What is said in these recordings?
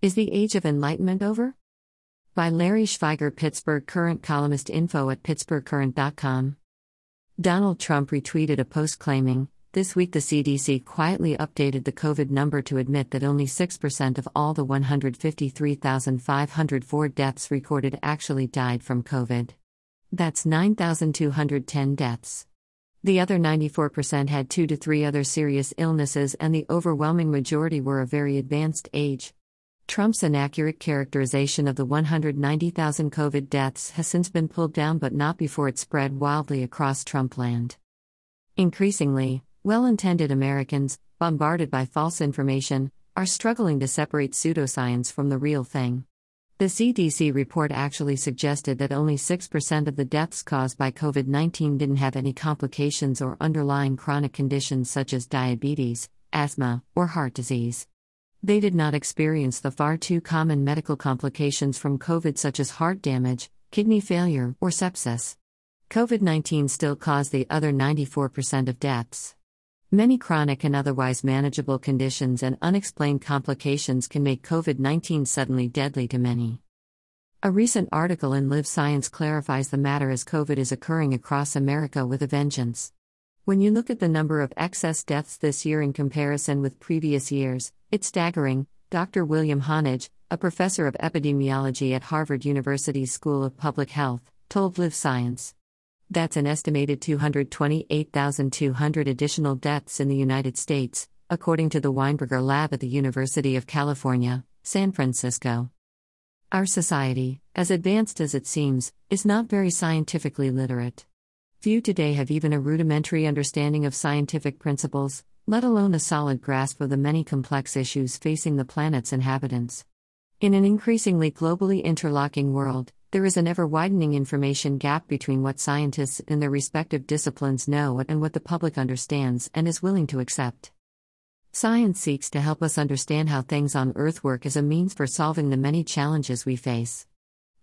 Is the Age of Enlightenment over? By Larry Schweiger, Pittsburgh Current columnist info at pittsburghcurrent.com. Donald Trump retweeted a post claiming, This week the CDC quietly updated the COVID number to admit that only 6% of all the 153,504 deaths recorded actually died from COVID. That's 9,210 deaths. The other 94% had two to three other serious illnesses, and the overwhelming majority were of very advanced age. Trump's inaccurate characterization of the 190,000 COVID deaths has since been pulled down, but not before it spread wildly across Trumpland. Increasingly, well intended Americans, bombarded by false information, are struggling to separate pseudoscience from the real thing. The CDC report actually suggested that only 6% of the deaths caused by COVID 19 didn't have any complications or underlying chronic conditions such as diabetes, asthma, or heart disease. They did not experience the far too common medical complications from COVID, such as heart damage, kidney failure, or sepsis. COVID 19 still caused the other 94% of deaths. Many chronic and otherwise manageable conditions and unexplained complications can make COVID 19 suddenly deadly to many. A recent article in Live Science clarifies the matter as COVID is occurring across America with a vengeance. When you look at the number of excess deaths this year in comparison with previous years, it's staggering, Dr. William Hanage, a professor of epidemiology at Harvard University's School of Public Health, told Live Science. That's an estimated 228,200 additional deaths in the United States, according to the Weinberger Lab at the University of California, San Francisco. Our society, as advanced as it seems, is not very scientifically literate. Few today have even a rudimentary understanding of scientific principles, let alone a solid grasp of the many complex issues facing the planet's inhabitants. In an increasingly globally interlocking world, there is an ever widening information gap between what scientists in their respective disciplines know and what the public understands and is willing to accept. Science seeks to help us understand how things on Earth work as a means for solving the many challenges we face.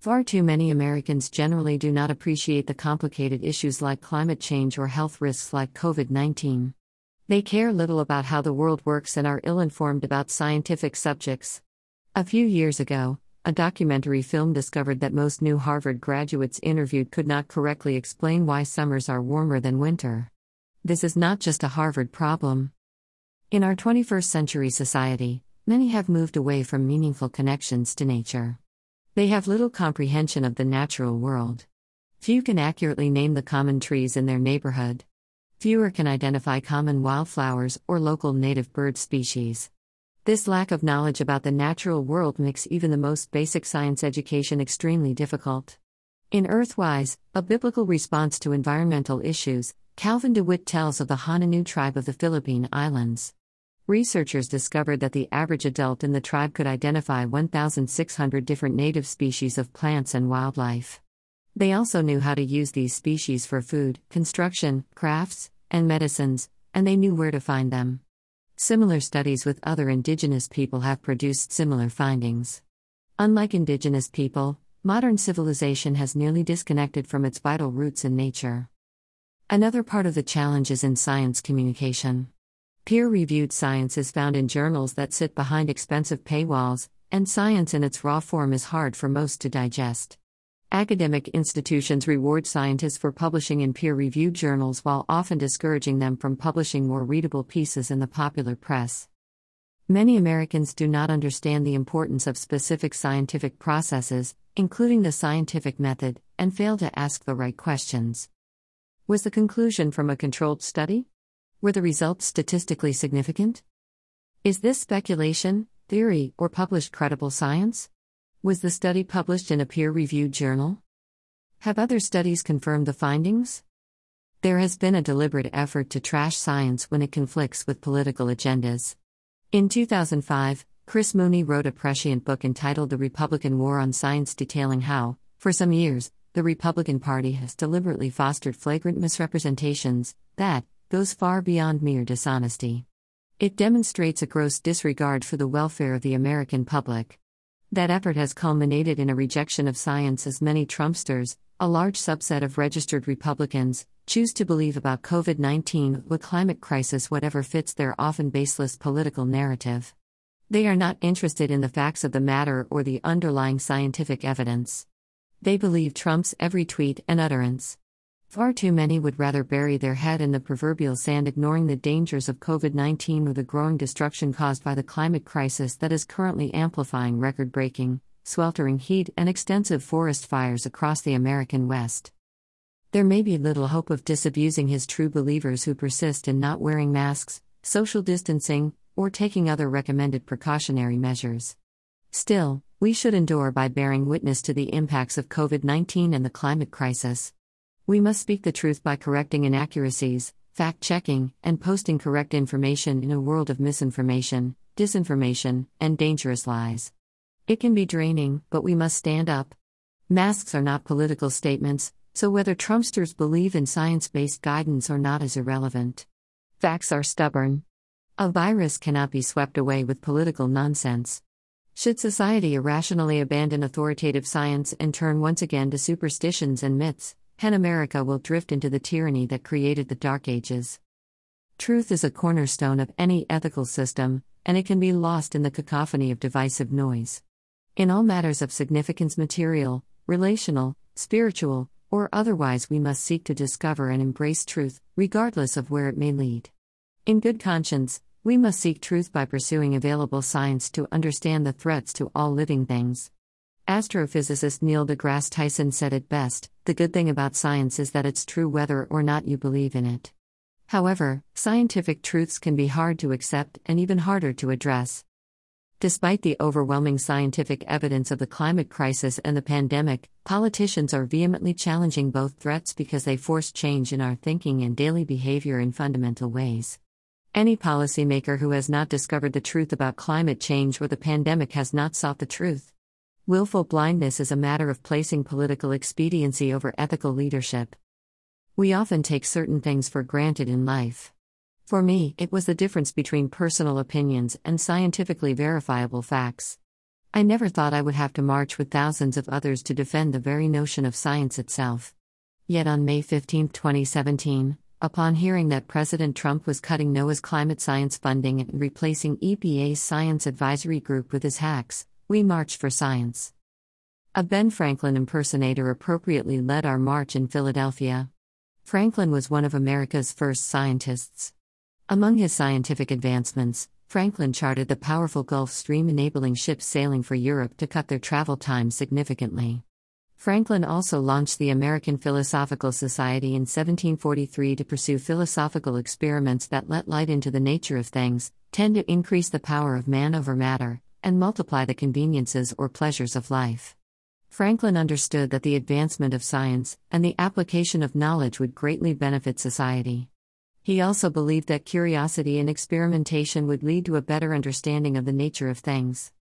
Far too many Americans generally do not appreciate the complicated issues like climate change or health risks like COVID 19. They care little about how the world works and are ill informed about scientific subjects. A few years ago, a documentary film discovered that most new Harvard graduates interviewed could not correctly explain why summers are warmer than winter. This is not just a Harvard problem. In our 21st century society, many have moved away from meaningful connections to nature. They have little comprehension of the natural world. Few can accurately name the common trees in their neighborhood. Fewer can identify common wildflowers or local native bird species. This lack of knowledge about the natural world makes even the most basic science education extremely difficult. In Earthwise, a biblical response to environmental issues, Calvin DeWitt tells of the Hanunoo tribe of the Philippine Islands. Researchers discovered that the average adult in the tribe could identify 1,600 different native species of plants and wildlife. They also knew how to use these species for food, construction, crafts, and medicines, and they knew where to find them. Similar studies with other indigenous people have produced similar findings. Unlike indigenous people, modern civilization has nearly disconnected from its vital roots in nature. Another part of the challenge is in science communication. Peer reviewed science is found in journals that sit behind expensive paywalls, and science in its raw form is hard for most to digest. Academic institutions reward scientists for publishing in peer reviewed journals while often discouraging them from publishing more readable pieces in the popular press. Many Americans do not understand the importance of specific scientific processes, including the scientific method, and fail to ask the right questions. Was the conclusion from a controlled study? Were the results statistically significant? Is this speculation, theory, or published credible science? Was the study published in a peer reviewed journal? Have other studies confirmed the findings? There has been a deliberate effort to trash science when it conflicts with political agendas. In 2005, Chris Mooney wrote a prescient book entitled The Republican War on Science, detailing how, for some years, the Republican Party has deliberately fostered flagrant misrepresentations that, goes far beyond mere dishonesty. It demonstrates a gross disregard for the welfare of the American public. That effort has culminated in a rejection of science as many Trumpsters, a large subset of registered Republicans, choose to believe about COVID 19, the climate crisis, whatever fits their often baseless political narrative. They are not interested in the facts of the matter or the underlying scientific evidence. They believe Trump's every tweet and utterance. Far too many would rather bury their head in the proverbial sand, ignoring the dangers of COVID 19 or the growing destruction caused by the climate crisis that is currently amplifying record breaking, sweltering heat, and extensive forest fires across the American West. There may be little hope of disabusing his true believers who persist in not wearing masks, social distancing, or taking other recommended precautionary measures. Still, we should endure by bearing witness to the impacts of COVID 19 and the climate crisis. We must speak the truth by correcting inaccuracies, fact checking, and posting correct information in a world of misinformation, disinformation, and dangerous lies. It can be draining, but we must stand up. Masks are not political statements, so whether Trumpsters believe in science based guidance or not is irrelevant. Facts are stubborn. A virus cannot be swept away with political nonsense. Should society irrationally abandon authoritative science and turn once again to superstitions and myths, then America will drift into the tyranny that created the Dark Ages. Truth is a cornerstone of any ethical system, and it can be lost in the cacophony of divisive noise. In all matters of significance, material, relational, spiritual, or otherwise, we must seek to discover and embrace truth, regardless of where it may lead. In good conscience, we must seek truth by pursuing available science to understand the threats to all living things. Astrophysicist Neil deGrasse Tyson said it best the good thing about science is that it's true whether or not you believe in it. However, scientific truths can be hard to accept and even harder to address. Despite the overwhelming scientific evidence of the climate crisis and the pandemic, politicians are vehemently challenging both threats because they force change in our thinking and daily behavior in fundamental ways. Any policymaker who has not discovered the truth about climate change or the pandemic has not sought the truth. Willful blindness is a matter of placing political expediency over ethical leadership. We often take certain things for granted in life. For me, it was the difference between personal opinions and scientifically verifiable facts. I never thought I would have to march with thousands of others to defend the very notion of science itself. Yet on May 15, 2017, Upon hearing that President Trump was cutting NOAA's climate science funding and replacing EPA's Science Advisory Group with his hacks, we March for science. A Ben Franklin impersonator appropriately led our march in Philadelphia. Franklin was one of America's first scientists. Among his scientific advancements, Franklin charted the powerful Gulf Stream, enabling ships sailing for Europe to cut their travel time significantly. Franklin also launched the American Philosophical Society in 1743 to pursue philosophical experiments that let light into the nature of things, tend to increase the power of man over matter, and multiply the conveniences or pleasures of life. Franklin understood that the advancement of science and the application of knowledge would greatly benefit society. He also believed that curiosity and experimentation would lead to a better understanding of the nature of things.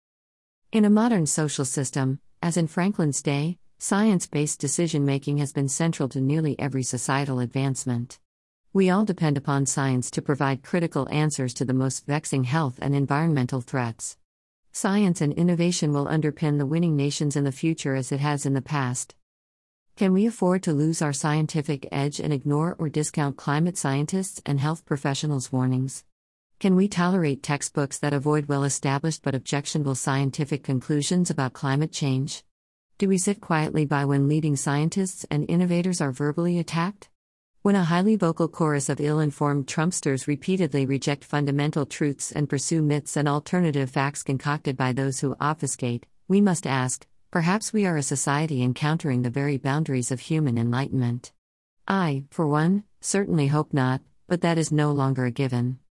In a modern social system, as in Franklin's day, Science based decision making has been central to nearly every societal advancement. We all depend upon science to provide critical answers to the most vexing health and environmental threats. Science and innovation will underpin the winning nations in the future as it has in the past. Can we afford to lose our scientific edge and ignore or discount climate scientists and health professionals' warnings? Can we tolerate textbooks that avoid well established but objectionable scientific conclusions about climate change? Do we sit quietly by when leading scientists and innovators are verbally attacked? When a highly vocal chorus of ill informed Trumpsters repeatedly reject fundamental truths and pursue myths and alternative facts concocted by those who obfuscate, we must ask perhaps we are a society encountering the very boundaries of human enlightenment. I, for one, certainly hope not, but that is no longer a given.